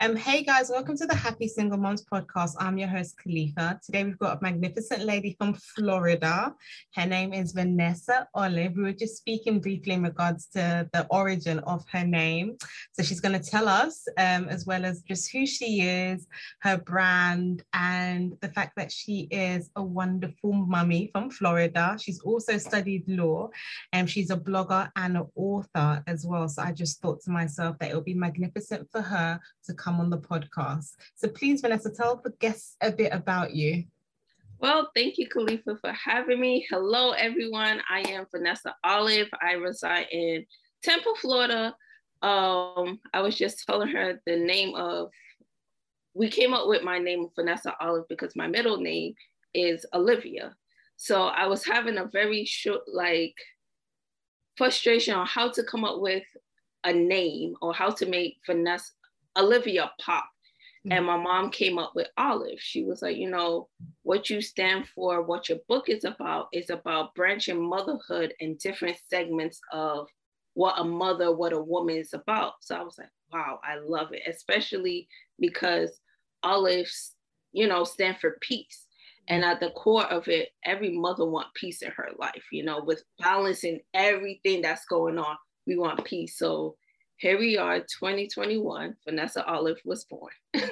Um, hey guys, welcome to the Happy Single Moms podcast. I'm your host, Khalifa. Today we've got a magnificent lady from Florida. Her name is Vanessa Olive. We were just speaking briefly in regards to the origin of her name. So she's going to tell us, um, as well as just who she is, her brand, and the fact that she is a wonderful mummy from Florida. She's also studied law and she's a blogger and an author as well. So I just thought to myself that it would be magnificent for her to come come on the podcast. So please, Vanessa, tell the guests a bit about you. Well, thank you, Khalifa, for having me. Hello, everyone. I am Vanessa Olive. I reside in Tampa, Florida. Um, I was just telling her the name of, we came up with my name, Vanessa Olive, because my middle name is Olivia. So I was having a very short, like, frustration on how to come up with a name or how to make Vanessa Olivia Pop. Mm-hmm. And my mom came up with Olive. She was like, you know, what you stand for, what your book is about, is about branching motherhood and different segments of what a mother, what a woman is about. So I was like, wow, I love it, especially because olives, you know, stand for peace. And at the core of it, every mother want peace in her life, you know, with balancing everything that's going on, we want peace. So here we are 2021 vanessa olive was born.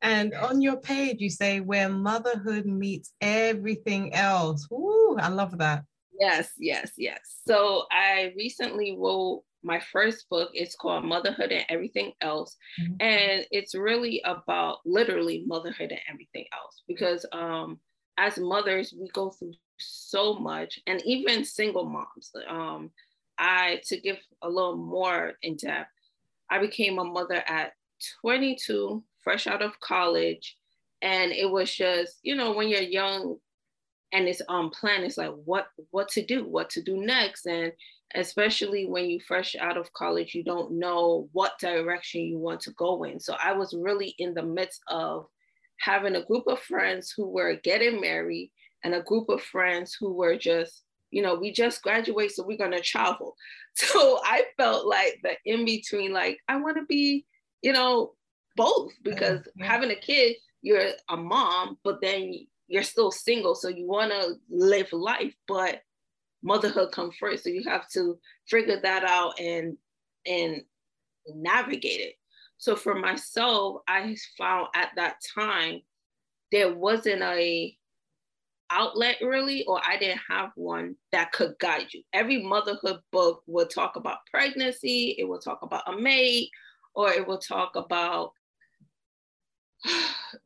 And on your page you say where motherhood meets everything else. Ooh, i love that. Yes yes yes. So i recently wrote my first book. It's called motherhood and everything else. Mm-hmm. and it's really about literally motherhood and everything else because um as mothers we go through so much and even single moms um I, to give a little more in depth, I became a mother at 22, fresh out of college. And it was just, you know, when you're young and it's on plan, it's like what what to do, what to do next. And especially when you fresh out of college, you don't know what direction you want to go in. So I was really in the midst of having a group of friends who were getting married and a group of friends who were just you know, we just graduate, so we're gonna travel. So I felt like the in between, like I want to be, you know, both because yeah. having a kid, you're a mom, but then you're still single, so you want to live life, but motherhood comes first. So you have to figure that out and and navigate it. So for myself, I found at that time there wasn't a outlet really, or I didn't have one that could guide you. Every motherhood book will talk about pregnancy, it will talk about a mate, or it will talk about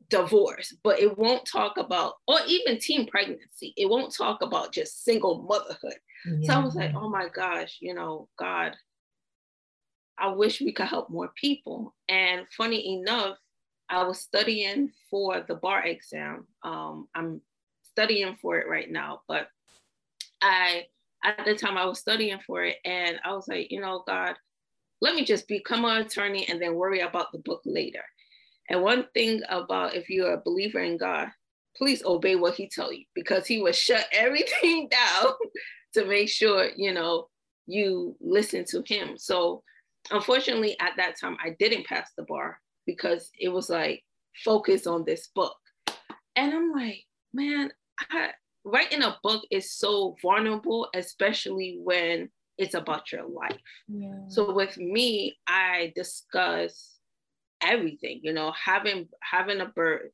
divorce, but it won't talk about, or even teen pregnancy. It won't talk about just single motherhood. Yeah. So I was like, oh my gosh, you know, God, I wish we could help more people. And funny enough, I was studying for the bar exam. Um, I'm studying for it right now, but I at the time I was studying for it and I was like, you know, God, let me just become an attorney and then worry about the book later. And one thing about if you're a believer in God, please obey what he tell you because he will shut everything down to make sure, you know, you listen to him. So unfortunately at that time I didn't pass the bar because it was like focus on this book. And I'm like, man, I, writing a book is so vulnerable, especially when it's about your life. Yeah. So with me, I discuss everything, you know, having having a birth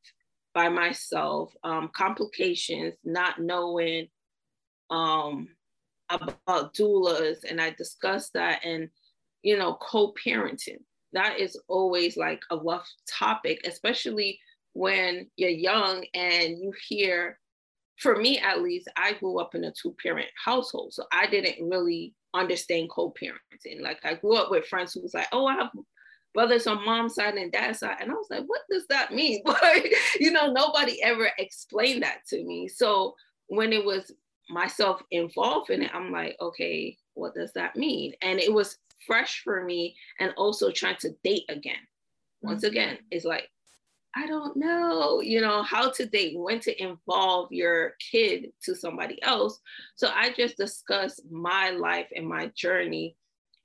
by myself, um, complications, not knowing um, about doulas, and I discuss that and you know, co-parenting. That is always like a rough topic, especially when you're young and you hear for me at least, I grew up in a two parent household. So I didn't really understand co parenting. Like I grew up with friends who was like, oh, I have brothers on mom's side and dad's side. And I was like, what does that mean? But, you know, nobody ever explained that to me. So when it was myself involved in it, I'm like, okay, what does that mean? And it was fresh for me and also trying to date again. Once mm-hmm. again, it's like I don't know, you know, how to date, when to involve your kid to somebody else. So I just discuss my life and my journey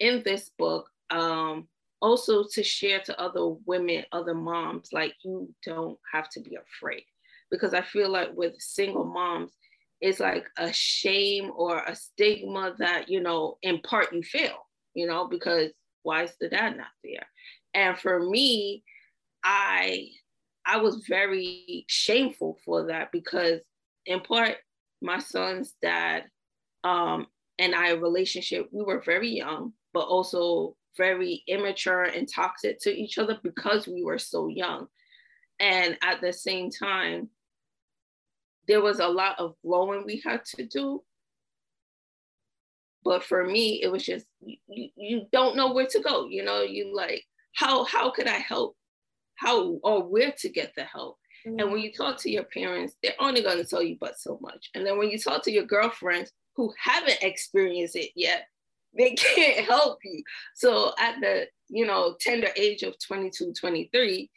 in this book, um, also to share to other women, other moms, like you don't have to be afraid. Because I feel like with single moms, it's like a shame or a stigma that, you know, in part you fail, you know, because why is the dad not there? And for me, I I was very shameful for that because in part my son's dad um, and I relationship, we were very young, but also very immature and toxic to each other because we were so young. And at the same time, there was a lot of growing we had to do. But for me, it was just you, you don't know where to go. You know, you like, how how could I help? How or where to get the help? Mm-hmm. And when you talk to your parents, they're only going to tell you but so much. And then when you talk to your girlfriends who haven't experienced it yet, they can't help you. So at the, you know, tender age of 22, 23,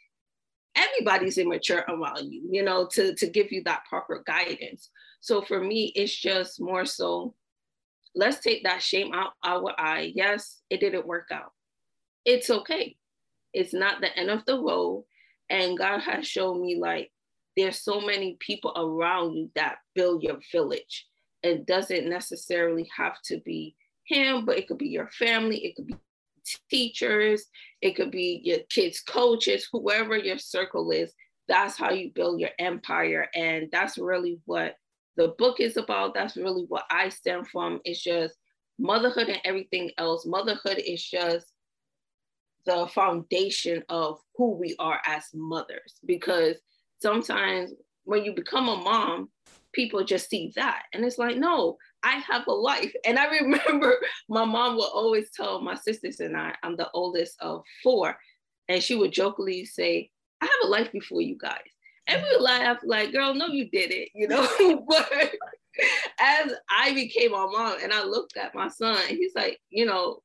everybody's immature around you, you know, to, to give you that proper guidance. So for me, it's just more so let's take that shame out our eye. Yes, it didn't work out. It's okay. It's not the end of the road. And God has shown me like there's so many people around you that build your village. It doesn't necessarily have to be him, but it could be your family, it could be teachers, it could be your kids' coaches, whoever your circle is. That's how you build your empire. And that's really what the book is about. That's really what I stem from. It's just motherhood and everything else. Motherhood is just the foundation of who we are as mothers. Because sometimes when you become a mom people just see that. And it's like no i have a life. And i remember my mom would always tell my sisters and i i'm the oldest of four and she would jokingly say i have a life before you guys. And we would laugh like girl no you did it you know? But as i became a mom and i looked at my son he's like you know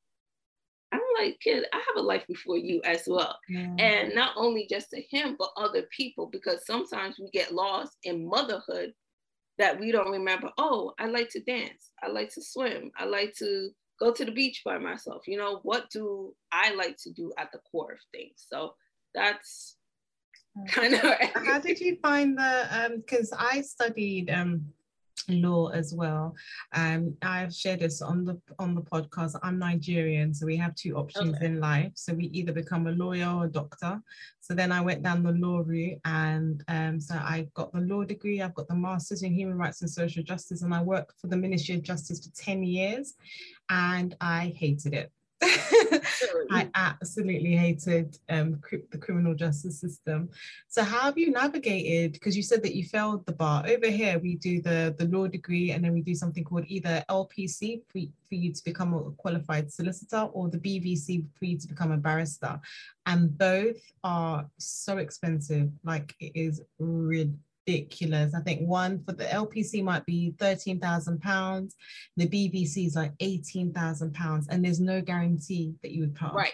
like, kid, I have a life before you as well. Mm. And not only just to him, but other people, because sometimes we get lost in motherhood that we don't remember, oh, I like to dance, I like to swim, I like to go to the beach by myself. You know, what do I like to do at the core of things? So that's kind of how did you find the um because I studied um law as well. Um, I've shared this on the on the podcast. I'm Nigerian, so we have two options okay. in life. So we either become a lawyer or a doctor. So then I went down the law route, and um, so I got the law degree. I've got the master's in human rights and social justice, and I worked for the Ministry of Justice for ten years, and I hated it. I absolutely hated um, the criminal justice system. So how have you navigated? Because you said that you failed the bar. Over here, we do the, the law degree and then we do something called either LPC for, for you to become a qualified solicitor or the BVC for you to become a barrister. And both are so expensive. Like it is ridiculous ridiculous. I think one for the LPC might be thirteen thousand pounds. The BVC is like eighteen thousand pounds, and there's no guarantee that you would pass. Right.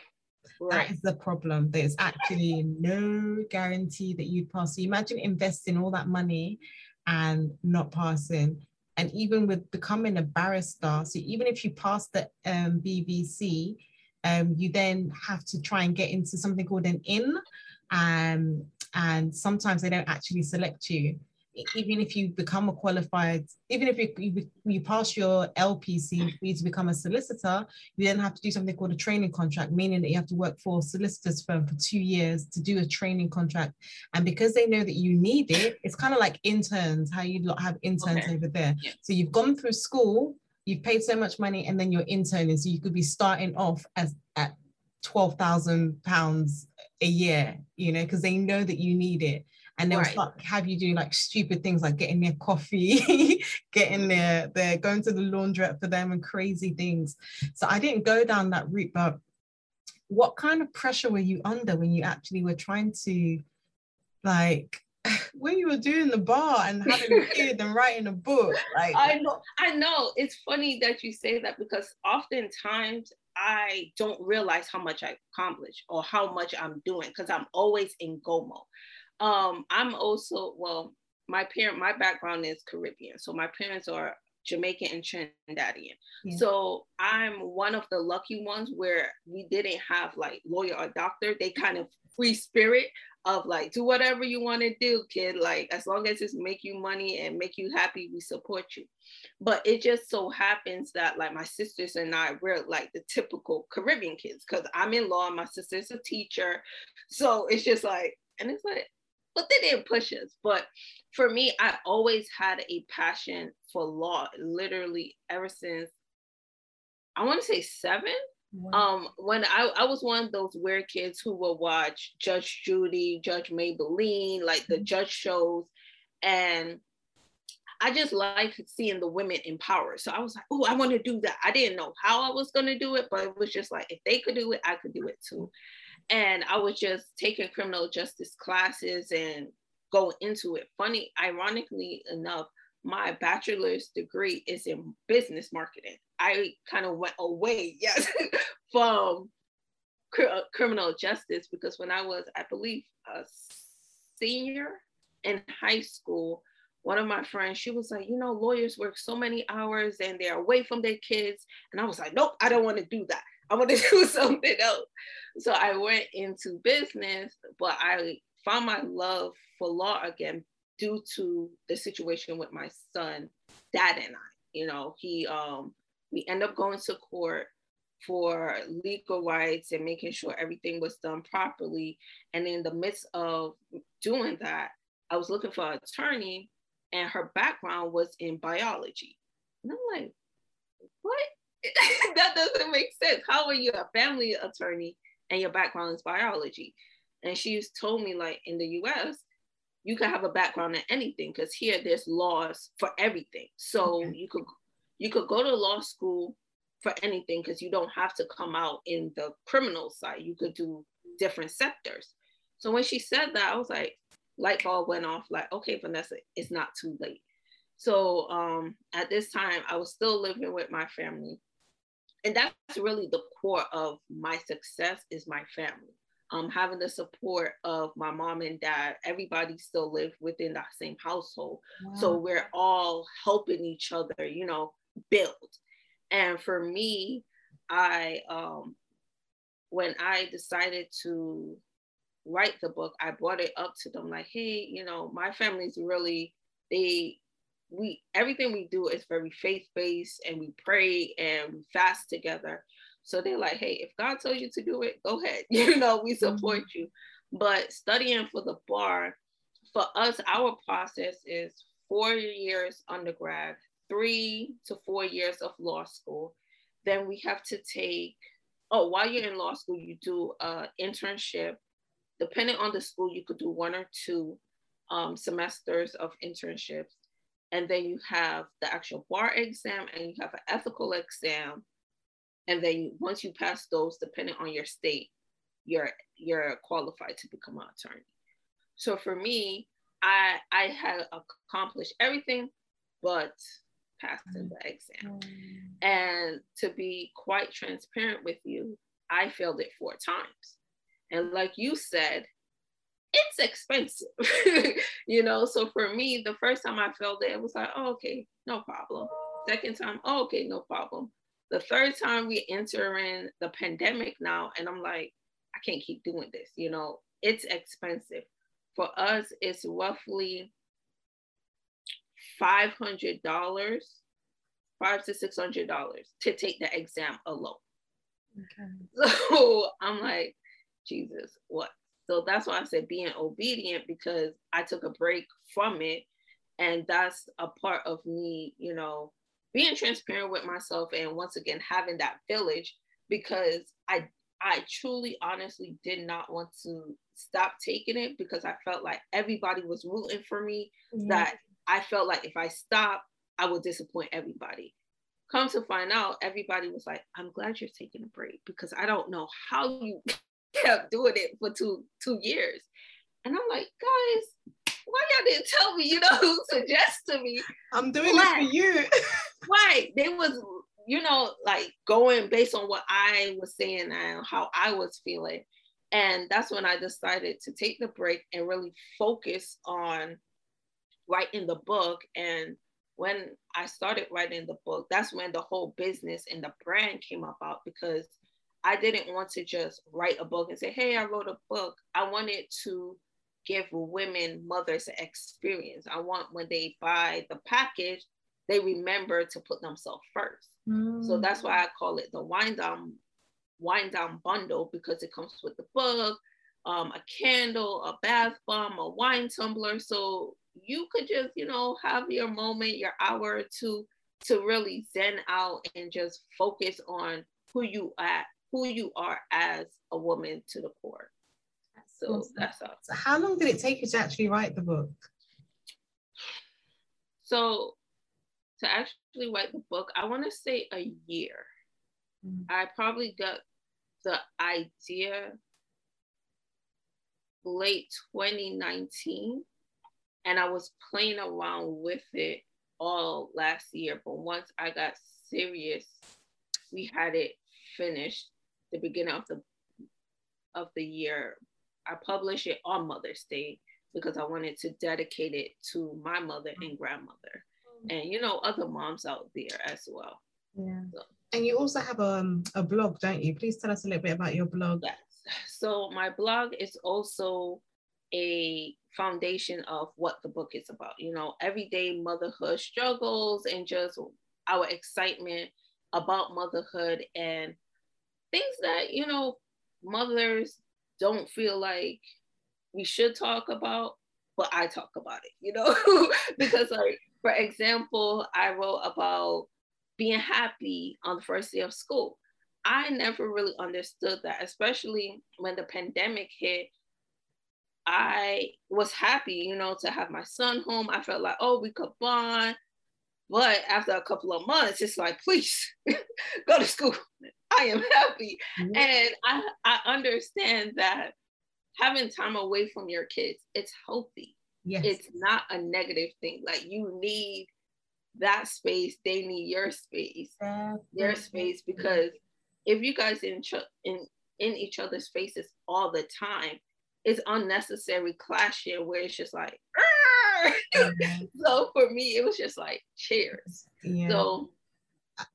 Right. That is the problem. There's actually no guarantee that you'd pass. So imagine investing all that money and not passing. And even with becoming a barrister, so even if you pass the um, BVC, um, you then have to try and get into something called an in. Um, and sometimes they don't actually select you even if you become a qualified, even if you, you, you, pass your LPC for you to become a solicitor, you then have to do something called a training contract, meaning that you have to work for a solicitor's firm for two years to do a training contract. And because they know that you need it, it's kind of like interns, how you have interns okay. over there. Yeah. So you've gone through school, you've paid so much money, and then you're interning. So you could be starting off as at twelve thousand pounds a year, you know, because they know that you need it. And they'll right. start have you do like stupid things like getting their coffee, getting their their going to the laundrette for them and crazy things. So I didn't go down that route, but what kind of pressure were you under when you actually were trying to like when you were doing the bar and having a kid and writing a book like i know i know it's funny that you say that because oftentimes I don't realize how much I accomplish or how much I'm doing because I'm always in go mode. Um, I'm also, well, my parent, my background is Caribbean. So my parents are Jamaican and Trinidadian. Yeah. So I'm one of the lucky ones where we didn't have like lawyer or doctor. They kind of free spirit of like do whatever you want to do, kid. Like as long as it's make you money and make you happy, we support you. But it just so happens that like my sisters and I, we're like the typical Caribbean kids because I'm in law, and my sister's a teacher. So it's just like, and it's like, but they didn't push us. But for me, I always had a passion for law, literally ever since I want to say seven. Wow. Um, when I, I was one of those weird kids who would watch Judge Judy, Judge Mablean, like the mm-hmm. judge shows, and I just like seeing the women empowered. So I was like, oh, I want to do that. I didn't know how I was going to do it, but it was just like, if they could do it, I could do it too. And I was just taking criminal justice classes and going into it. Funny, ironically enough, my bachelor's degree is in business marketing. I kind of went away, yes, from cr- uh, criminal justice because when I was, I believe, a senior in high school, one of my friends, she was like, you know, lawyers work so many hours and they're away from their kids. And I was like, nope, I don't want to do that. I want to do something else. So I went into business, but I found my love for law again due to the situation with my son, dad and I. You know, he um we end up going to court for legal rights and making sure everything was done properly. And in the midst of doing that, I was looking for an attorney and her background was in biology. And I'm like, what? that doesn't make sense. How are you a family attorney and your background is biology? And she's told me, like, in the US, you can have a background in anything because here there's laws for everything. So okay. you could you could go to law school for anything because you don't have to come out in the criminal side. You could do different sectors. So when she said that, I was like, light bulb went off like, okay, Vanessa, it's not too late. So um, at this time, I was still living with my family. And that's really the core of my success is my family. Um, having the support of my mom and dad, everybody still live within that same household. Wow. So we're all helping each other, you know, build. And for me, I um, when I decided to write the book, I brought it up to them like, hey, you know, my family's really they we everything we do is very faith-based and we pray and we fast together. So they're like, hey, if God told you to do it, go ahead. You know, we support mm-hmm. you. But studying for the bar, for us, our process is four years undergrad, three to four years of law school. Then we have to take, oh, while you're in law school, you do an internship depending on the school, you could do one or two um, semesters of internships. And then you have the actual bar exam and you have an ethical exam. And then once you pass those, depending on your state, you're you're qualified to become an attorney. So for me, I I had accomplished everything but passing the exam. Mm. And to be quite transparent with you, I failed it four times. And like you said, it's expensive, you know. So for me, the first time I failed it, it was like, oh, okay, no problem. Second time, oh, okay, no problem. The third time we enter in the pandemic now, and I'm like, I can't keep doing this, you know, it's expensive. For us, it's roughly $500, five to $600 to take the exam alone. Okay. So I'm like, Jesus, what? So that's why I said being obedient because I took a break from it. And that's a part of me, you know, being transparent with myself and once again having that village because I I truly honestly did not want to stop taking it because I felt like everybody was rooting for me mm-hmm. that I felt like if I stop I will disappoint everybody. Come to find out everybody was like I'm glad you're taking a break because I don't know how you kept doing it for two two years. And I'm like, guys, why y'all didn't tell me, you know, who suggest to me? I'm doing it for you. right. They was, you know, like going based on what I was saying and how I was feeling. And that's when I decided to take the break and really focus on writing the book. And when I started writing the book, that's when the whole business and the brand came about because I didn't want to just write a book and say, hey, I wrote a book. I wanted to give women mothers an experience. I want when they buy the package, they remember to put themselves first. Mm. So that's why I call it the wind down wind down bundle because it comes with the book, um, a candle, a bath bomb, a wine tumbler. So you could just, you know, have your moment, your hour or two to really zen out and just focus on who you at, who you are as a woman to the core. So awesome. that's all. So how long did it take you to actually write the book? So to actually write the book, I want to say a year. Mm. I probably got the idea late 2019 and I was playing around with it all last year. But once I got serious, we had it finished the beginning of the of the year. I published it on Mother's Day because I wanted to dedicate it to my mother and grandmother, and you know other moms out there as well. Yeah. So. And you also have a, um, a blog, don't you? Please tell us a little bit about your blog. Yes. So my blog is also a foundation of what the book is about. You know, everyday motherhood struggles and just our excitement about motherhood and things that, you know, mothers don't feel like we should talk about, but I talk about it, you know, because like, for example, I wrote about being happy on the first day of school. I never really understood that, especially when the pandemic hit I was happy, you know, to have my son home. I felt like, oh, we could bond. But after a couple of months, it's like, please go to school. I am happy. Mm-hmm. And I, I understand that having time away from your kids, it's healthy. Yes. It's not a negative thing. Like you need that space, they need your space, their space, because if you guys in, in in each other's faces all the time, it's unnecessary clashing where it's just like mm-hmm. so for me it was just like cheers yeah. so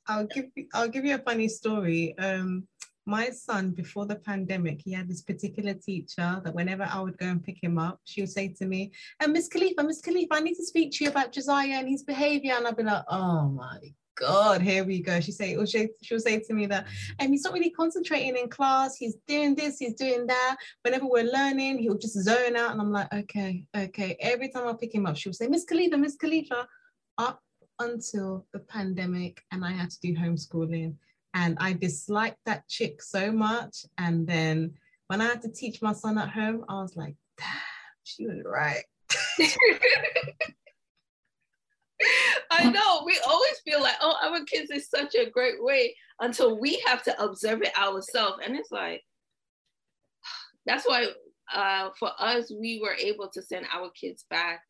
i'll give you i'll give you a funny story um my son before the pandemic he had this particular teacher that whenever i would go and pick him up she would say to me and miss khalifa miss khalifa i need to speak to you about josiah and his behavior and i'd be like oh my God, here we go. She say, or she, she'll say to me that, and he's not really concentrating in class. He's doing this, he's doing that. Whenever we're learning, he'll just zone out. And I'm like, okay, okay. Every time I pick him up, she'll say, Miss Khalifa, Miss Khalifa, up until the pandemic, and I had to do homeschooling. And I disliked that chick so much. And then when I had to teach my son at home, I was like, damn, she was right. I know. We always feel like, oh, our kids is such a great way until we have to observe it ourselves. And it's like, that's why uh, for us, we were able to send our kids back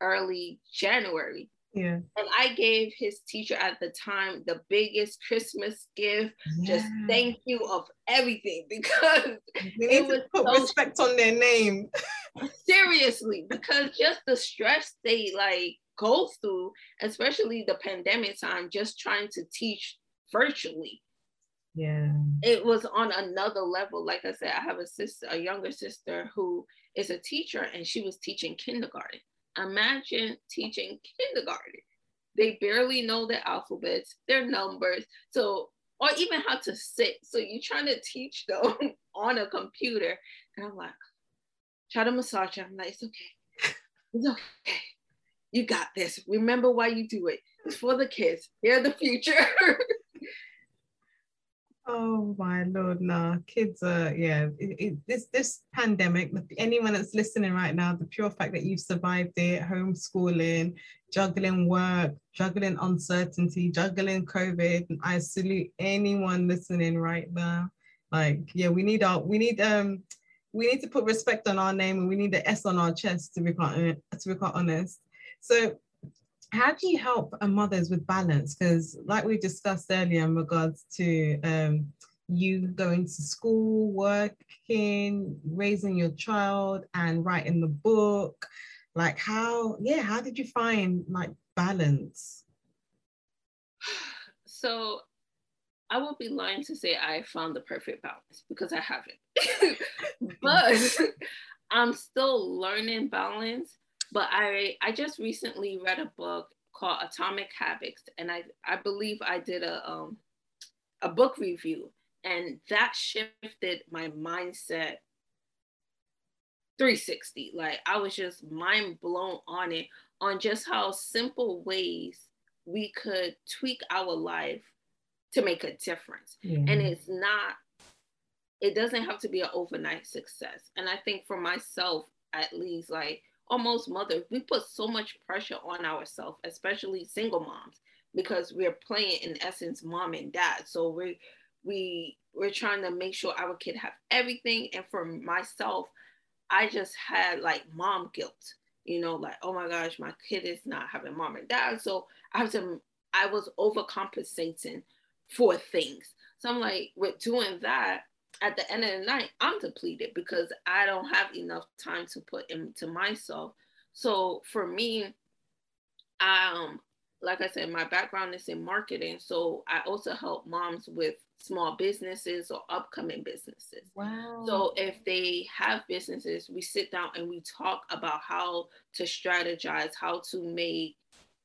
early January. Yeah. And I gave his teacher at the time the biggest Christmas gift, yeah. just thank you of everything because it was put so respect on their name. seriously, because just the stress they like go through, especially the pandemic time, just trying to teach virtually. Yeah. It was on another level. Like I said, I have a sister, a younger sister who is a teacher and she was teaching kindergarten. Imagine teaching kindergarten. They barely know their alphabets, their numbers. So, or even how to sit. So you're trying to teach them on a computer. And I'm like, try to massage them. I'm like, it's okay. It's okay you got this. Remember why you do it. It's for the kids. They're the future. oh my lord, no, kids are yeah. It, it, this this pandemic. Anyone that's listening right now, the pure fact that you've survived it, homeschooling, juggling work, juggling uncertainty, juggling COVID. I salute anyone listening right now. Like yeah, we need our we need um we need to put respect on our name and we need the S on our chest to be quite to be quite honest. So how do you help mothers with balance? Because like we discussed earlier in regards to um, you going to school, working, raising your child and writing the book, like how, yeah, how did you find like balance? So I would be lying to say I found the perfect balance because I haven't. but I'm still learning balance. But I I just recently read a book called Atomic Habits, and I I believe I did a um a book review, and that shifted my mindset 360. Like I was just mind blown on it on just how simple ways we could tweak our life to make a difference. Yeah. And it's not, it doesn't have to be an overnight success. And I think for myself, at least, like almost mothers, we put so much pressure on ourselves, especially single moms, because we're playing in essence mom and dad. So we we we're trying to make sure our kid have everything. And for myself, I just had like mom guilt, you know, like, oh my gosh, my kid is not having mom and dad. So I to I was overcompensating for things. So I'm like, with doing that, at the end of the night, I'm depleted because I don't have enough time to put into myself. So for me, um, like I said, my background is in marketing. So I also help moms with small businesses or upcoming businesses. Wow. So if they have businesses, we sit down and we talk about how to strategize, how to make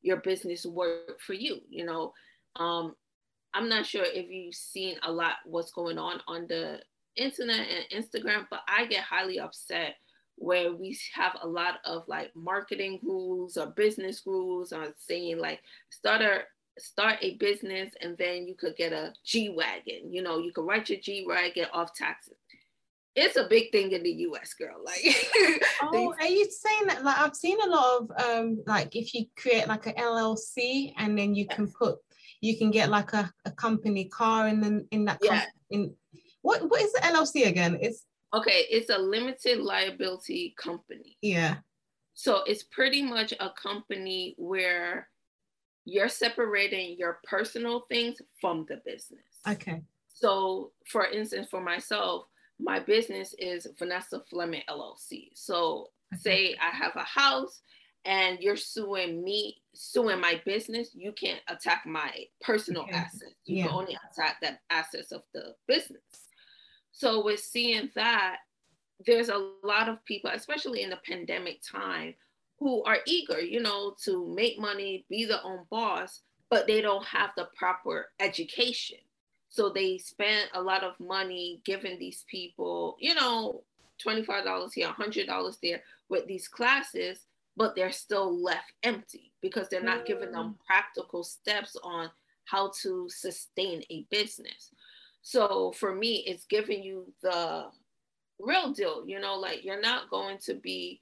your business work for you. You know, um, I'm not sure if you've seen a lot what's going on on the internet and Instagram, but I get highly upset where we have a lot of like marketing rules or business rules on saying like start a start a business and then you could get a G wagon. You know, you could write your G wagon off taxes. It's a big thing in the US, girl. Like, oh, are you saying that? Like, I've seen a lot of um, like if you create like a LLC and then you yes. can put you can get like a, a company car in the in that yeah. in what what is the LLC again? It's okay, it's a limited liability company. Yeah. So it's pretty much a company where you're separating your personal things from the business. Okay. So for instance, for myself, my business is Vanessa Fleming LLC. So okay. say I have a house and you're suing me, suing my business, you can't attack my personal okay. assets. You yeah. can only attack the assets of the business. So with seeing that, there's a lot of people, especially in the pandemic time, who are eager, you know, to make money, be their own boss, but they don't have the proper education. So they spend a lot of money giving these people, you know, $25 here, $100 there with these classes but they're still left empty because they're not giving them mm. practical steps on how to sustain a business. So for me, it's giving you the real deal, you know, like you're not going to be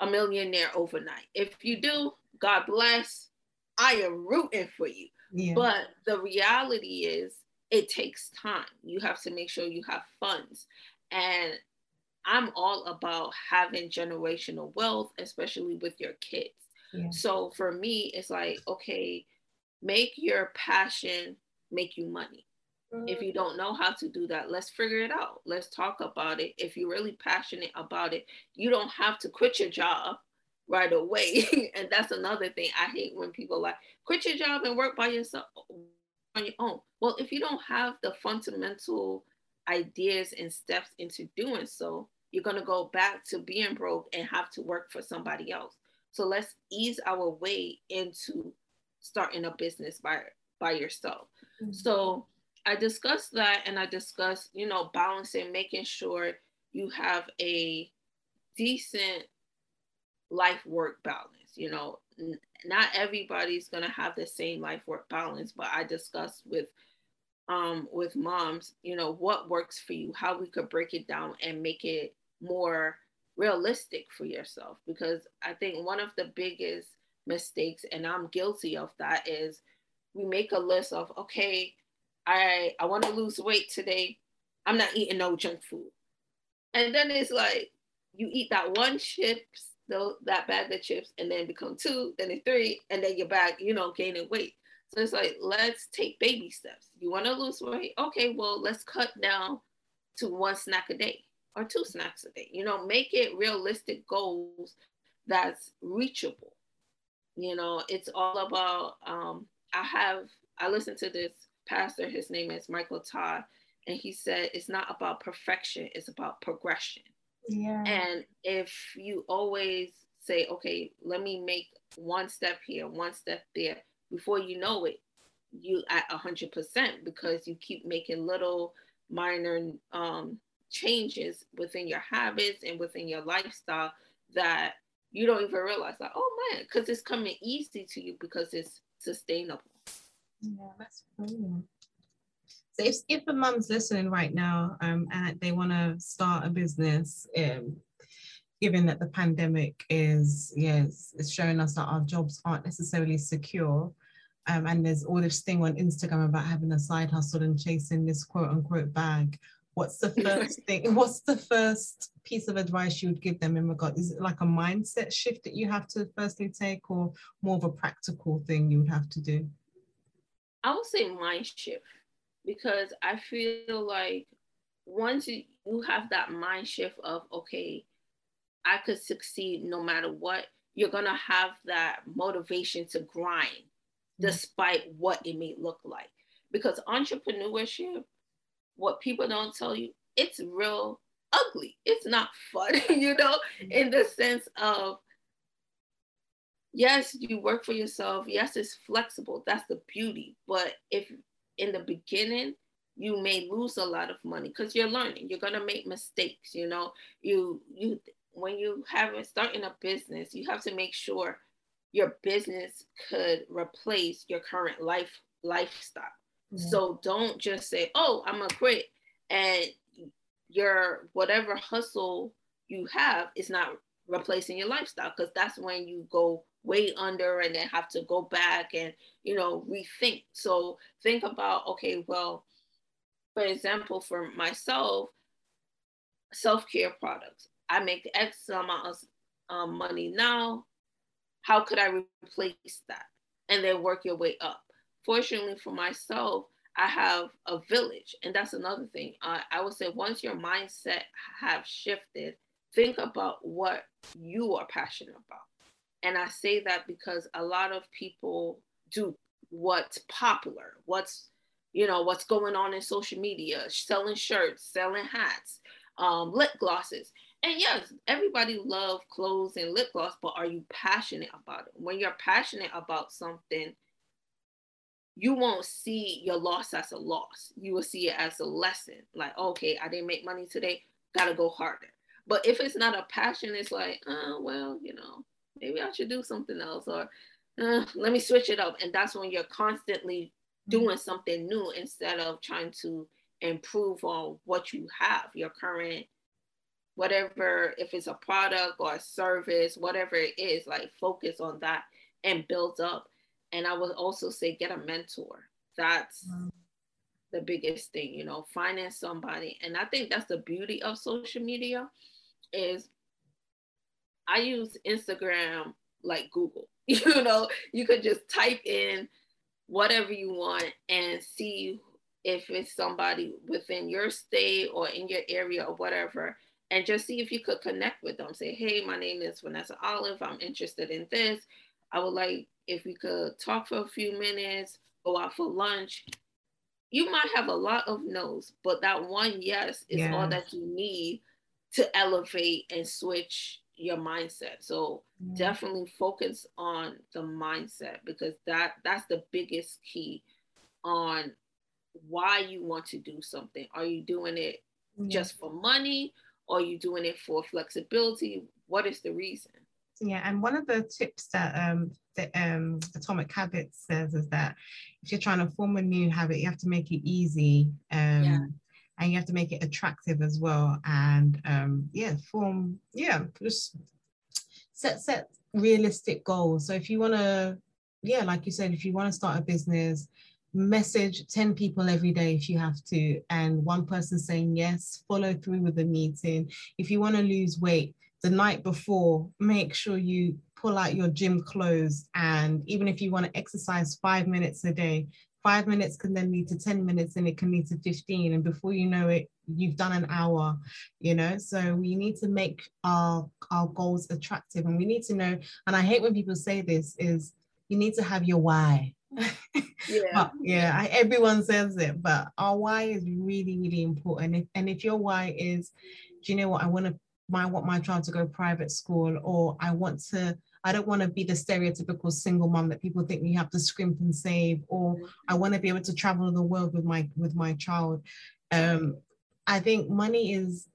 a millionaire overnight. If you do, God bless, I am rooting for you. Yeah. But the reality is, it takes time. You have to make sure you have funds. And I'm all about having generational wealth, especially with your kids. Yeah. So for me, it's like, okay, make your passion make you money. Mm-hmm. If you don't know how to do that, let's figure it out. Let's talk about it. If you're really passionate about it, you don't have to quit your job right away. and that's another thing I hate when people like quit your job and work by yourself on your own. Well, if you don't have the fundamental ideas and steps into doing so, you're going to go back to being broke and have to work for somebody else. So let's ease our way into starting a business by by yourself. Mm-hmm. So I discussed that and I discussed, you know, balancing, making sure you have a decent life work balance. You know, n- not everybody's going to have the same life work balance, but I discussed with um, with moms, you know, what works for you, how we could break it down and make it more realistic for yourself. Because I think one of the biggest mistakes and I'm guilty of that is we make a list of okay I I want to lose weight today. I'm not eating no junk food. And then it's like you eat that one chips though that bag of chips and then become two then it's three and then you're back you know gaining weight so it's like let's take baby steps you want to lose weight okay well let's cut down to one snack a day or two snacks a day. You know, make it realistic goals that's reachable. You know, it's all about um, I have I listened to this pastor, his name is Michael Todd, and he said it's not about perfection, it's about progression. Yeah. And if you always say, okay, let me make one step here, one step there, before you know it, you at 100% because you keep making little minor um, changes within your habits and within your lifestyle that you don't even realize like oh man because it's coming easy to you because it's sustainable. Yeah that's brilliant so if, if a mum's listening right now um, and they want to start a business um, given that the pandemic is yes it's showing us that our jobs aren't necessarily secure um, and there's all this thing on Instagram about having a side hustle and chasing this quote unquote bag. What's the first thing? What's the first piece of advice you would give them in regard? Is it like a mindset shift that you have to firstly take, or more of a practical thing you would have to do? I would say mind shift because I feel like once you, you have that mind shift of okay, I could succeed no matter what, you're gonna have that motivation to grind Mm-hmm. despite what it may look like. Because entrepreneurship, what people don't tell you, it's real ugly. It's not fun, you know, in the sense of, yes, you work for yourself. Yes, it's flexible. That's the beauty. But if in the beginning, you may lose a lot of money because you're learning. You're gonna make mistakes. You know, you you when you have starting a business, you have to make sure your business could replace your current life lifestyle. Mm-hmm. So don't just say, "Oh, I'm gonna quit," and your whatever hustle you have is not replacing your lifestyle because that's when you go way under and then have to go back and you know rethink. So think about okay, well, for example, for myself, self care products. I make X amount of um, money now how could I replace that? And then work your way up. Fortunately for myself, I have a village, and that's another thing. Uh, I would say once your mindset have shifted, think about what you are passionate about. And I say that because a lot of people do what's popular, what's you know what's going on in social media, selling shirts, selling hats, um, lip glosses, and yes, everybody love clothes and lip gloss, but are you passionate about it? When you're passionate about something, you won't see your loss as a loss. You will see it as a lesson. Like, okay, I didn't make money today, gotta go harder. But if it's not a passion, it's like, oh, well, you know, maybe I should do something else or uh, let me switch it up. And that's when you're constantly mm-hmm. doing something new instead of trying to improve on what you have, your current whatever, if it's a product or a service, whatever it is, like focus on that and build up. And I would also say get a mentor. That's mm. the biggest thing, you know, finance somebody. And I think that's the beauty of social media is I use Instagram like Google. You know, you could just type in whatever you want and see if it's somebody within your state or in your area or whatever and just see if you could connect with them. Say, hey, my name is Vanessa Olive. I'm interested in this. I would like if we could talk for a few minutes, go out for lunch. You might have a lot of no's, but that one yes is yes. all that you need to elevate and switch your mindset. So mm. definitely focus on the mindset because that that's the biggest key on why you want to do something. Are you doing it just for money are you doing it for flexibility? What is the reason? Yeah, and one of the tips that um, the um, Atomic Habits says is that if you're trying to form a new habit, you have to make it easy. Um, yeah. And you have to make it attractive as well. And um, yeah, form, yeah, just set set realistic goals. So if you want to, yeah, like you said, if you want to start a business, message 10 people every day if you have to and one person saying yes follow through with the meeting. If you want to lose weight the night before make sure you pull out your gym clothes and even if you want to exercise five minutes a day five minutes can then lead to 10 minutes and it can lead to 15 and before you know it you've done an hour you know? So we need to make our our goals attractive and we need to know and i hate when people say this is you need to have your why yeah yeah I, everyone says it but our why is really really important if, and if your why is do you know what i want to my want my child to go private school or i want to I don't want to be the stereotypical single mom that people think you have to scrimp and save, or I want to be able to travel the world with my with my child. Um, I think money is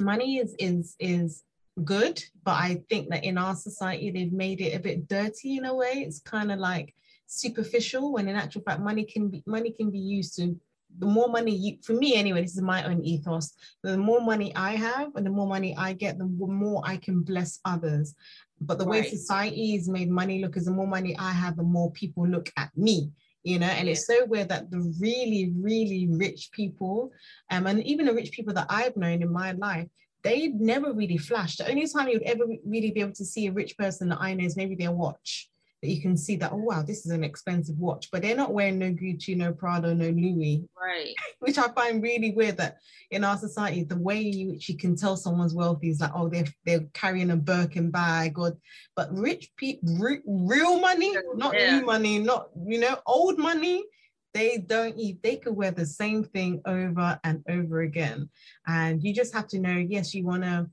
money is is is good, but I think that in our society they've made it a bit dirty in a way. It's kind of like superficial when in actual fact money can be money can be used to the more money you for me anyway this is my own ethos the more money i have and the more money i get the more i can bless others but the right. way society is made money look is the more money I have, the more people look at me, you know. And yeah. it's so weird that the really, really rich people, um, and even the rich people that I've known in my life, they never really flashed. The only time you would ever really be able to see a rich person that I know is maybe their watch that you can see that, oh wow, this is an expensive watch, but they're not wearing no Gucci, no Prada, no Louis. Right. Which I find really weird that in our society, the way you, which you can tell someone's wealthy is like, oh, they're they're carrying a Birkin bag, or but rich people, re- real money, not yeah. new money, not you know, old money. They don't eat, they could wear the same thing over and over again. And you just have to know, yes, you want to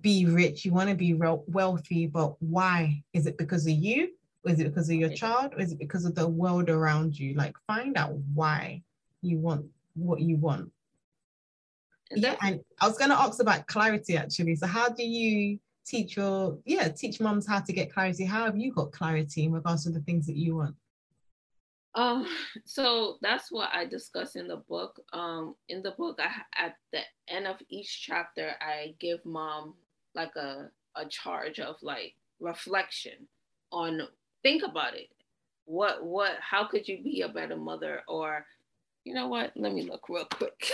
be rich, you want to be wealthy, but why? Is it because of you? Is it because of your child or is it because of the world around you? Like find out why you want what you want. Yeah, and I was gonna ask about clarity actually. So how do you teach your yeah, teach moms how to get clarity? How have you got clarity in regards to the things that you want? Um, so that's what I discuss in the book. Um, in the book, I at the end of each chapter, I give mom like a a charge of like reflection on think about it. What what how could you be a better mother? Or you know what? Let me look real quick.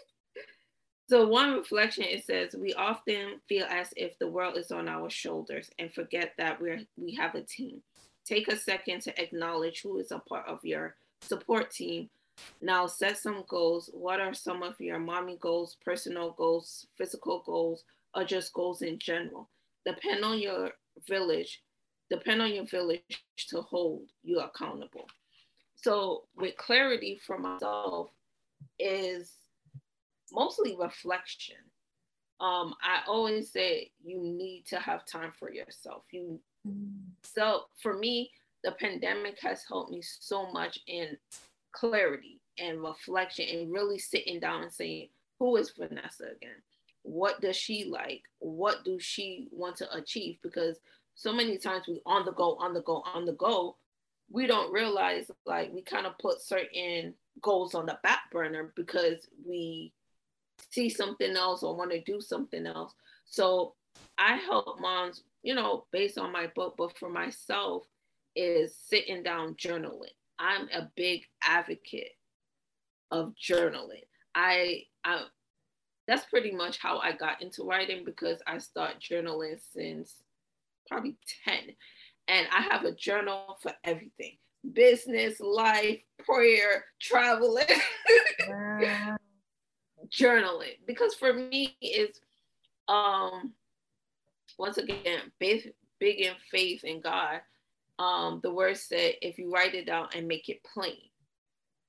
so one reflection it says we often feel as if the world is on our shoulders and forget that we're we have a team. Take a second to acknowledge who is a part of your support team. Now set some goals. What are some of your mommy goals, personal goals, physical goals, or just goals in general? Depend on your village depend on your village to hold you accountable. So with clarity for myself is mostly reflection. Um, I always say you need to have time for yourself. You so for me, the pandemic has helped me so much in clarity and reflection and really sitting down and saying, who is Vanessa again? What does she like? What do she want to achieve? Because so many times we on the go, on the go, on the go, we don't realize like we kind of put certain goals on the back burner because we see something else or want to do something else. So I help moms, you know, based on my book, but for myself is sitting down journaling. I'm a big advocate of journaling. I I that's pretty much how I got into writing because I start journaling since probably 10. And I have a journal for everything business, life, prayer, traveling, journaling. Because for me, it's um once again big big in faith in God. Um, the word said if you write it down and make it plain.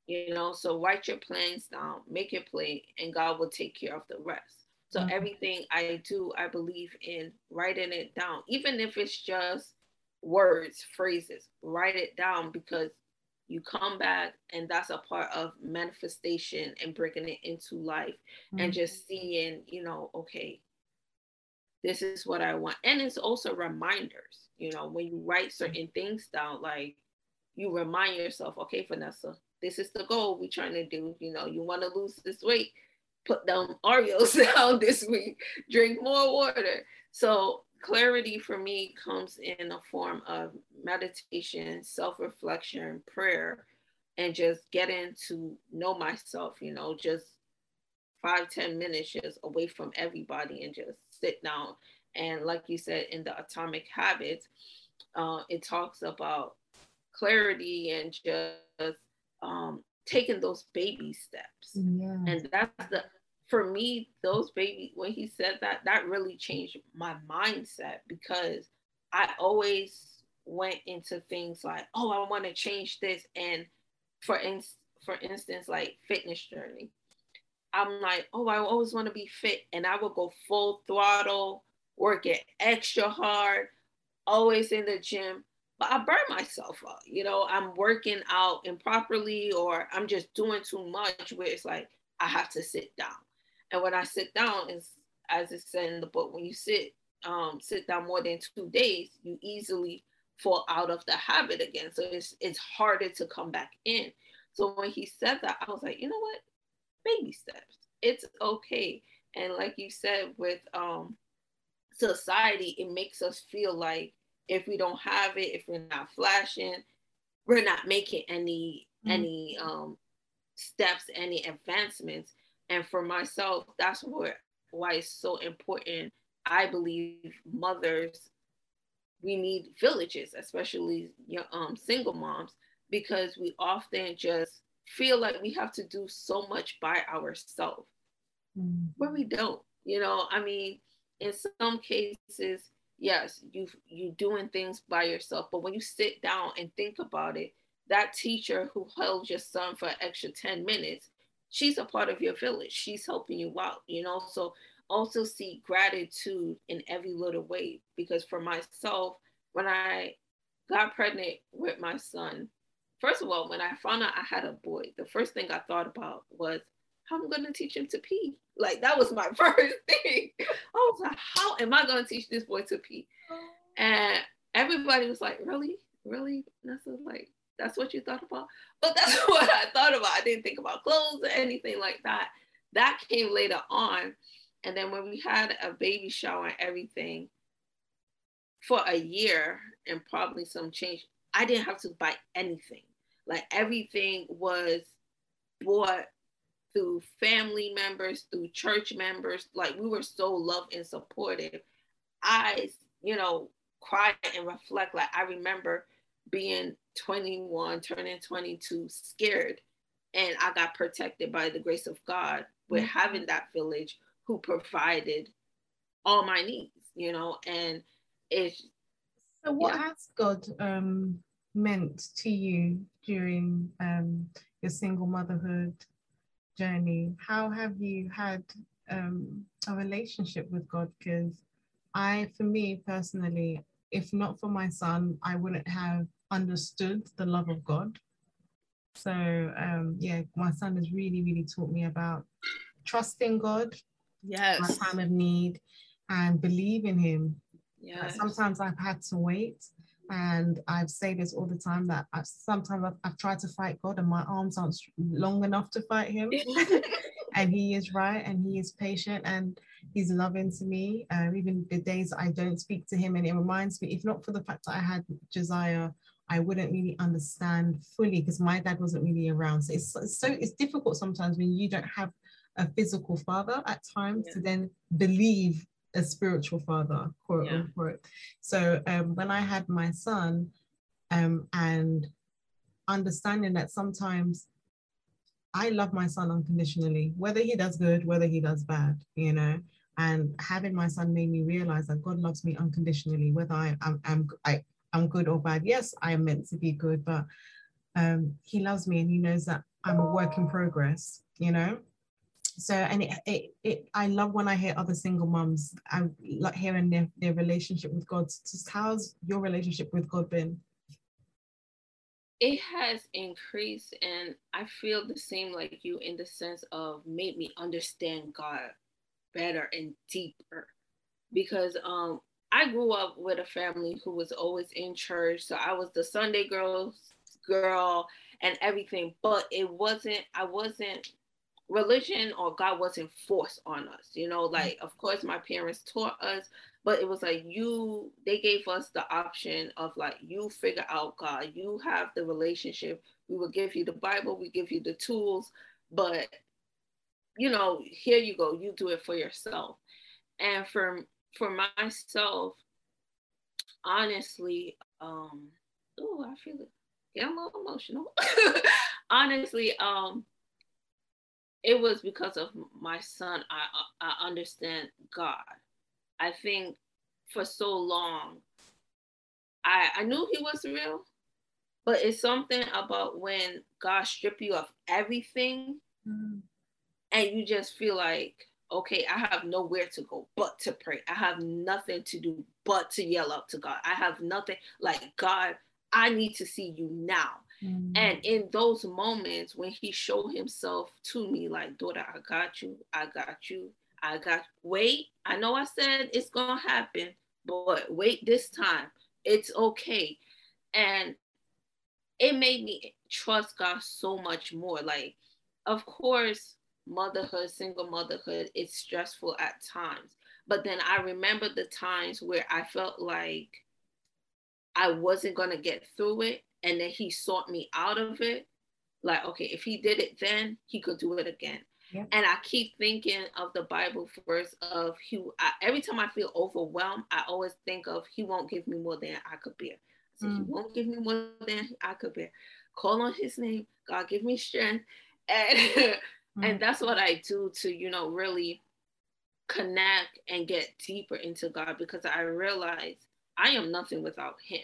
You know, so write your plans down, make it plain, and God will take care of the rest. So mm-hmm. everything I do, I believe in writing it down, even if it's just words, phrases, write it down because you come back and that's a part of manifestation and bringing it into life mm-hmm. and just seeing, you know, okay, this is what I want. And it's also reminders, you know, when you write certain things down, like you remind yourself, okay, Vanessa, this is the goal we're trying to do. You know, you want to lose this weight put down Oreos down this week, drink more water. So clarity for me comes in a form of meditation, self-reflection, prayer, and just getting to know myself, you know, just five ten minutes just away from everybody and just sit down. And like you said in the atomic habits, uh, it talks about clarity and just um, taking those baby steps. Yeah. And that's the for me, those baby when he said that, that really changed my mindset because I always went into things like, oh, I want to change this. And for in, for instance, like fitness journey. I'm like, oh, I always want to be fit. And I would go full throttle, working extra hard, always in the gym but I burn myself up. You know, I'm working out improperly or I'm just doing too much where it's like I have to sit down. And when I sit down, is as it said in the book, when you sit um, sit down more than two days, you easily fall out of the habit again. So it's it's harder to come back in. So when he said that, I was like, you know what? Baby steps. It's okay. And like you said, with um, society, it makes us feel like if we don't have it, if we're not flashing, we're not making any mm-hmm. any um, steps, any advancements. And for myself, that's what why it's so important. I believe mothers, we need villages, especially um, single moms, because we often just feel like we have to do so much by ourselves, mm-hmm. where we don't. You know, I mean, in some cases, yes, you you're doing things by yourself, but when you sit down and think about it, that teacher who held your son for an extra 10 minutes, she's a part of your village. She's helping you out, you know. So also see gratitude in every little way. Because for myself, when I got pregnant with my son, first of all, when I found out I had a boy, the first thing I thought about was how I'm gonna teach him to pee. Like that was my first thing. I was like, how am I gonna teach this boy to pee? And everybody was like, really, really? That's like that's what you thought about. But that's what I thought about. I didn't think about clothes or anything like that. That came later on. And then when we had a baby shower and everything for a year and probably some change, I didn't have to buy anything. Like everything was bought through family members, through church members. Like we were so loved and supportive. I, you know, cry and reflect. Like I remember being 21, turning 22, scared. And I got protected by the grace of God with mm-hmm. having that village who provided all my needs, you know, and it's so what yeah. has God um meant to you during um your single motherhood journey, how have you had um, a relationship with God? Because I, for me personally, if not for my son, I wouldn't have understood the love of God. So um, yeah, my son has really, really taught me about trusting God, yes, my time of need, and believe in Him. Yeah. Sometimes I've had to wait, and I've say this all the time that I've, sometimes I've, I've, tried to fight God and my arms aren't long enough to fight Him. and He is right and He is patient and He's loving to me. Um, even the days I don't speak to Him, and it reminds me, if not for the fact that I had Josiah, I wouldn't really understand fully because my dad wasn't really around. So it's, so it's difficult sometimes when you don't have a physical father at times yeah. to then believe a spiritual father, quote yeah. unquote. So um, when I had my son, um, and understanding that sometimes I love my son unconditionally, whether he does good, whether he does bad, you know. And having my son made me realize that God loves me unconditionally, whether I, I'm, I'm I, I'm good or bad. Yes, I am meant to be good, but um, He loves me and He knows that I'm a work in progress, you know? So and it, it, it i love when i hear other single moms i like hearing their, their relationship with god. Just how's your relationship with god been? It has increased and i feel the same like you in the sense of made me understand god better and deeper. Because um i grew up with a family who was always in church so i was the sunday girls girl and everything but it wasn't i wasn't religion or God wasn't forced on us. You know, like of course my parents taught us, but it was like you they gave us the option of like you figure out God, you have the relationship. We will give you the Bible, we give you the tools, but you know, here you go, you do it for yourself. And for for myself, honestly, um, oh, I feel it. Yeah, I'm a little emotional. honestly, um, it was because of my son. I I understand God. I think for so long, I I knew He was real, but it's something about when God strip you of everything, mm. and you just feel like, okay, I have nowhere to go but to pray. I have nothing to do but to yell up to God. I have nothing like God. I need to see you now. Mm. And in those moments when he showed himself to me, like, daughter, I got you, I got you, I got, wait, I know I said it's gonna happen, but wait this time, it's okay. And it made me trust God so much more. Like, of course, motherhood, single motherhood, it's stressful at times. But then I remember the times where I felt like I wasn't going to get through it. And then he sought me out of it. Like, okay, if he did it then, he could do it again. Yeah. And I keep thinking of the Bible verse of he. I, every time I feel overwhelmed, I always think of he won't give me more than I could bear. So mm. he won't give me more than I could bear. Call on his name. God give me strength. And and mm-hmm. that's what I do to, you know, really connect and get deeper into God because I realize I am nothing without him.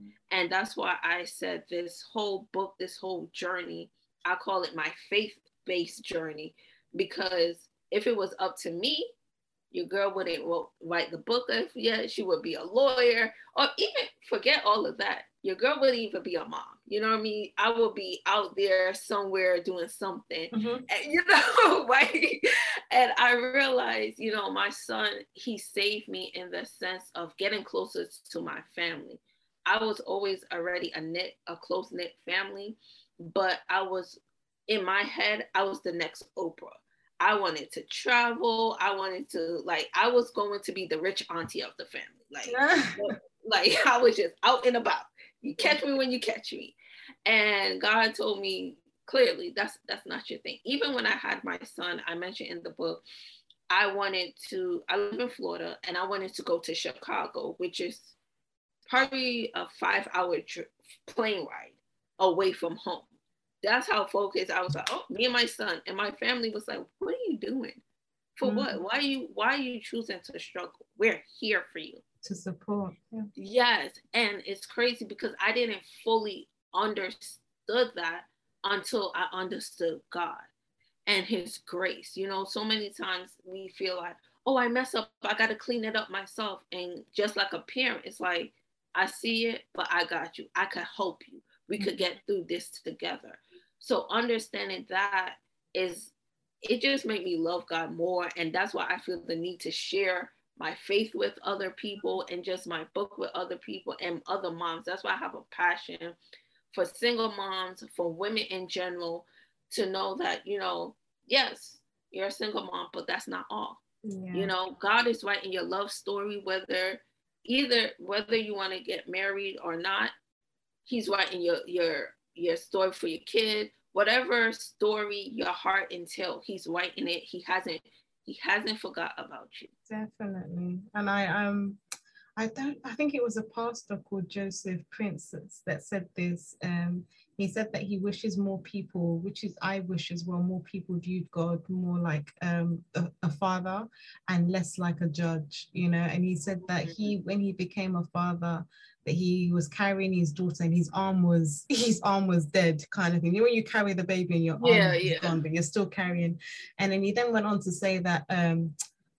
Mm-hmm. And that's why I said this whole book, this whole journey, I call it my faith based journey because if it was up to me, your girl wouldn't write the book if yet. She would be a lawyer, or even forget all of that. Your girl wouldn't even be a mom. You know what I mean? I will be out there somewhere doing something, mm-hmm. and, you know, right? and I realized, you know, my son, he saved me in the sense of getting closer to my family. I was always already a knit, a close knit family, but I was in my head, I was the next Oprah. I wanted to travel. I wanted to like I was going to be the rich auntie of the family. Like, like I was just out and about. You catch me when you catch me. And God told me clearly that's that's not your thing. Even when I had my son, I mentioned in the book, I wanted to I live in Florida and I wanted to go to Chicago, which is probably a five hour plane ride away from home that's how focused I was like, oh, me and my son and my family was like, what are you doing? For mm-hmm. what? Why are you why are you choosing to struggle? We're here for you. To support. Yeah. Yes. And it's crazy because I didn't fully understood that until I understood God and his grace. You know, so many times we feel like, oh, I mess up, I gotta clean it up myself. And just like a parent, it's like, I see it, but I got you. I could help you. We could get through this together. So understanding that is it just made me love God more. And that's why I feel the need to share my faith with other people and just my book with other people and other moms. That's why I have a passion for single moms, for women in general, to know that, you know, yes, you're a single mom, but that's not all. Yeah. You know, God is writing your love story, whether either whether you want to get married or not, He's writing your your your story for your kid, whatever story your heart entails, he's writing it. He hasn't he hasn't forgot about you. Definitely. And I um I don't I think it was a pastor called Joseph Prince that said this. Um he said that he wishes more people, which is I wish as well, more people viewed God more like um, a, a, father and less like a judge, you know. And he said that he, when he became a father, that he was carrying his daughter and his arm was his arm was dead kind of thing. You know when you carry the baby and your yeah, arm is yeah. gone, but you're still carrying. And then he then went on to say that um,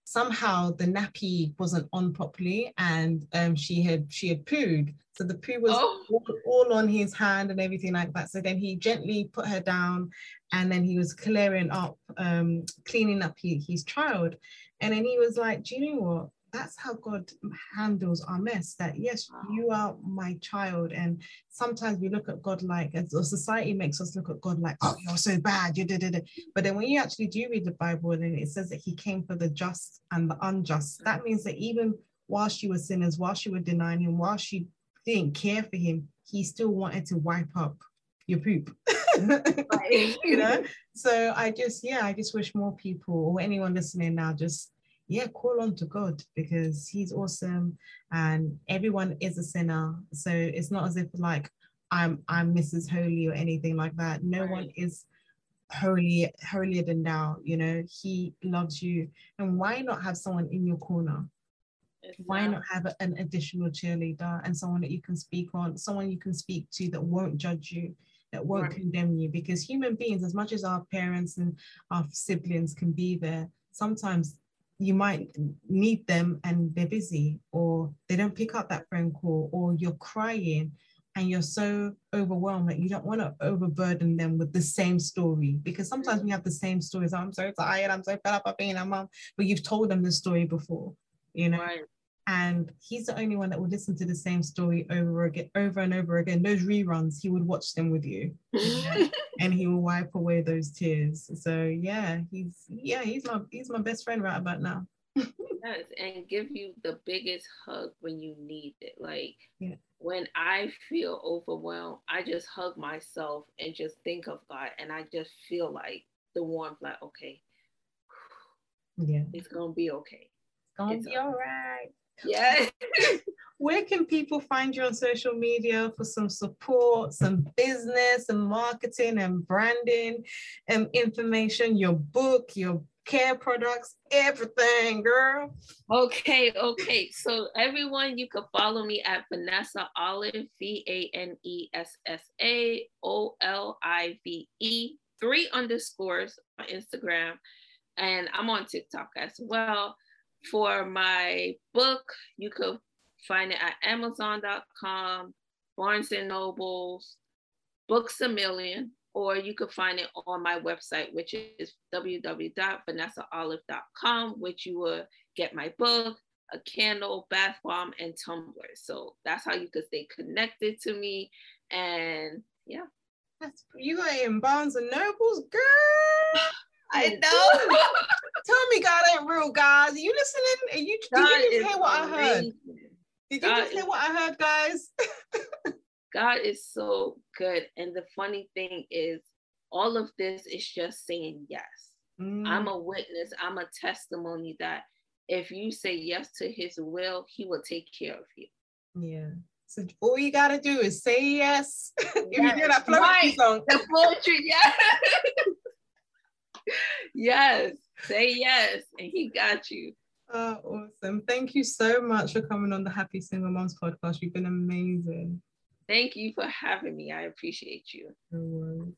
somehow the nappy wasn't on properly and um, she had she had pooed. So the poo was oh. all, all, on his hand and everything like that. So then he gently put her down and then he was clearing up, um, cleaning up his, his child. And then he was like, do you know what? That's how God handles our mess. That yes, you are my child, and sometimes we look at God like, as society makes us look at God like, oh, you're so bad, you did it. But then when you actually do read the Bible, and it says that He came for the just and the unjust. Mm. That means that even whilst you were sinners, whilst you were denying Him, whilst you didn't care for Him, He still wanted to wipe up your poop. you know. So I just, yeah, I just wish more people or anyone listening now just yeah, call on to God because He's awesome and everyone is a sinner. So it's not as if like, I'm I'm Mrs. Holy or anything like that. No right. one is holy holier than thou. You know, he loves you. And why not have someone in your corner? Why not have an additional cheerleader and someone that you can speak on, someone you can speak to that won't judge you, that won't right. condemn you? Because human beings, as much as our parents and our siblings can be there, sometimes you might need them and they're busy or they don't pick up that phone call or you're crying and you're so overwhelmed that you don't want to overburden them with the same story because sometimes we have the same stories. Oh, I'm so tired, I'm so fed up of being a mom, but you've told them the story before, you know. Right. And he's the only one that will listen to the same story over again, over and over again. Those reruns, he would watch them with you, and he will wipe away those tears. So yeah, he's yeah, he's my he's my best friend right about now. yes, and give you the biggest hug when you need it. Like yeah. when I feel overwhelmed, I just hug myself and just think of God, and I just feel like the warmth, like okay, yeah, it's gonna be okay. It's gonna it's be all right. Yeah. Where can people find you on social media for some support, some business and marketing and branding and information, your book, your care products, everything, girl. Okay, okay. So everyone, you can follow me at Vanessa Olive, V A N E S S A O L I V E, three underscores on Instagram. And I'm on TikTok as well. For my book, you could find it at Amazon.com, Barnes and Nobles, Books a Million, or you could find it on my website, which is www.vanessaolive.com, which you will get my book, a candle, bath bomb, and tumbler. So that's how you could stay connected to me. And yeah. That's you got in Barnes and Nobles, girl. I know. Tell me God ain't real, guys. Are you listening? Are you, did you just hear what amazing. I heard? Did God you just hear what I heard, guys? God is so good. And the funny thing is, all of this is just saying yes. Mm. I'm a witness, I'm a testimony that if you say yes to his will, he will take care of you. Yeah. So all you gotta do is say yes. if you hear that poetry right. song. The poetry, yes. yes. Say yes. And he got you. Oh, awesome. Thank you so much for coming on the Happy Single Moms podcast. You've been amazing. Thank you for having me. I appreciate you. No